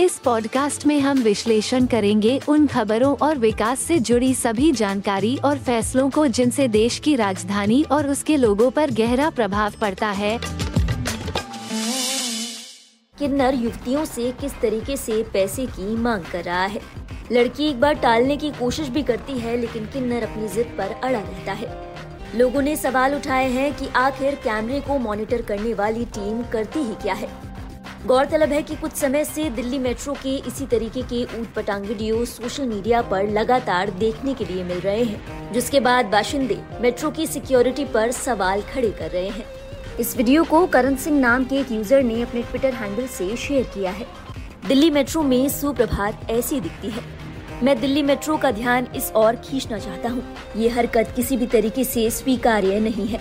इस पॉडकास्ट में हम विश्लेषण करेंगे उन खबरों और विकास से जुड़ी सभी जानकारी और फैसलों को जिनसे देश की राजधानी और उसके लोगों पर गहरा प्रभाव पड़ता है। किन्नर युवतियों से किस तरीके से पैसे की मांग कर रहा है? लड़की एक बार टालने की कोशिश भी करती है, लेकिन किन्नर अपनी जिद पर अड़ा रहता है। लोगों ने सवाल उठाए हैं कि आखिर कैमरे को मॉनिटर करने वाली टीम करती ही क्या है? गौरतलब है कि कुछ समय से दिल्ली मेट्रो के इसी तरीके के ऊट पटांग वीडियो सोशल मीडिया पर लगातार देखने के लिए मिल रहे हैं, जिसके बाद बाशिंदे मेट्रो की सिक्योरिटी पर सवाल खड़े कर रहे हैं। इस वीडियो को करण सिंह नाम के एक यूज़र ने अपने ट्विटर हैंडल से शेयर किया है। दिल्ली मेट्रो में सुप्रभात ऐसी दिखती है। मैं दिल्ली मेट्रो का ध्यान इस और खींचना चाहता हूँ। ये हरकत किसी भी तरीके से स्वीकार्य नहीं है।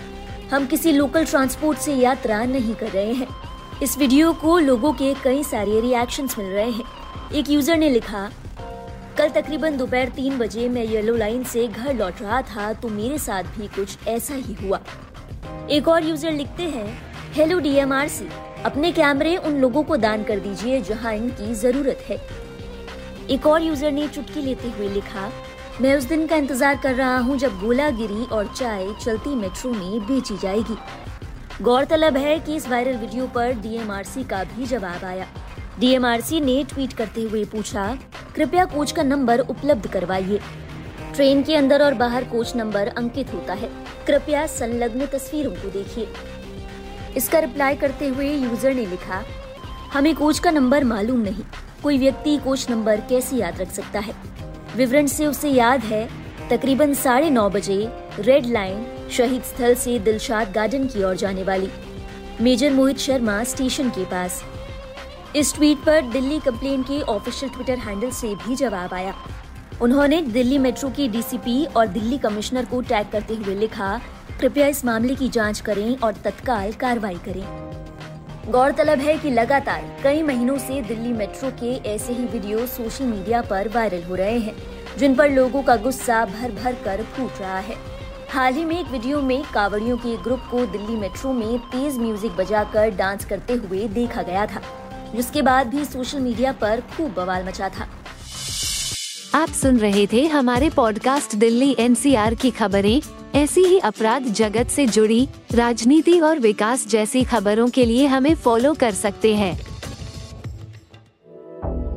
हम किसी लोकल ट्रांसपोर्ट से यात्रा नहीं कर रहे हैं। इस वीडियो को लोगों के कई सारे रिएक्शंस मिल रहे हैं। एक यूज़र ने लिखा, कल तकरीबन दोपहर तीन बजे मैं येलो लाइन से घर लौट रहा था तो मेरे साथ भी कुछ ऐसा ही हुआ। एक और यूज़र लिखते हैं हेलो डीएमआरसी अपने कैमरे उन लोगों को दान कर दीजिए जहाँ इनकी ज़रूरत है। एक और यूज़र ने चुटकी लेते हुए लिखा, मैं उस दिन का इंतज़ार कर रहा हूँ जब गोलागिरी और चाय चलती मेट्रो में बेची जाएगी। गौरतलब है कि इस वायरल वीडियो पर डीएमआरसी का भी जवाब आया। डीएमआरसी ने ट्वीट करते हुए पूछा, कृपया कोच का नंबर उपलब्ध करवाइए। ट्रेन के अंदर और बाहर कोच नंबर अंकित होता है। कृपया संलग्न तस्वीरों को देखिए। इसका रिप्लाई करते हुए यूज़र ने लिखा, हमें कोच का नंबर मालूम नहीं। कोई व्यक्ति कोच नंबर कैसे याद रख सकता है? विवरण से उसे याद है तकरीबन साढ़े नौ बजे रेड लाइन शहीद स्थल से दिलशाद गार्डन की ओर जाने वाली मेजर मोहित शर्मा स्टेशन के पास। इस ट्वीट पर दिल्ली कंप्लेन के ऑफिशियल ट्विटर हैंडल से भी जवाब आया। उन्होंने दिल्ली मेट्रो की डीसीपी और दिल्ली कमिश्नर को टैग करते हुए लिखा, कृपया इस मामले की जाँच करें और तत्काल कार्रवाई करें। गौरतलब है कि लगातार कई महीनों से दिल्ली मेट्रो के ऐसे ही वीडियो सोशल मीडिया पर वायरल हो रहे हैं। जिन पर लोगों का गुस्सा भर भर कर फूट रहा है। हाल ही में एक वीडियो में कावड़ियों के ग्रुप को दिल्ली मेट्रो में तेज म्यूज़िक बजाकर डांस करते हुए देखा गया था, जिसके बाद भी सोशल मीडिया पर खूब बवाल मचा था। आप सुन रहे थे हमारे पॉडकास्ट दिल्ली एनसीआर की खबरें। ऐसी ही अपराध जगत से जुड़ी, राजनीति और विकास जैसी खबरों के लिए हमें फॉलो कर सकते हैं।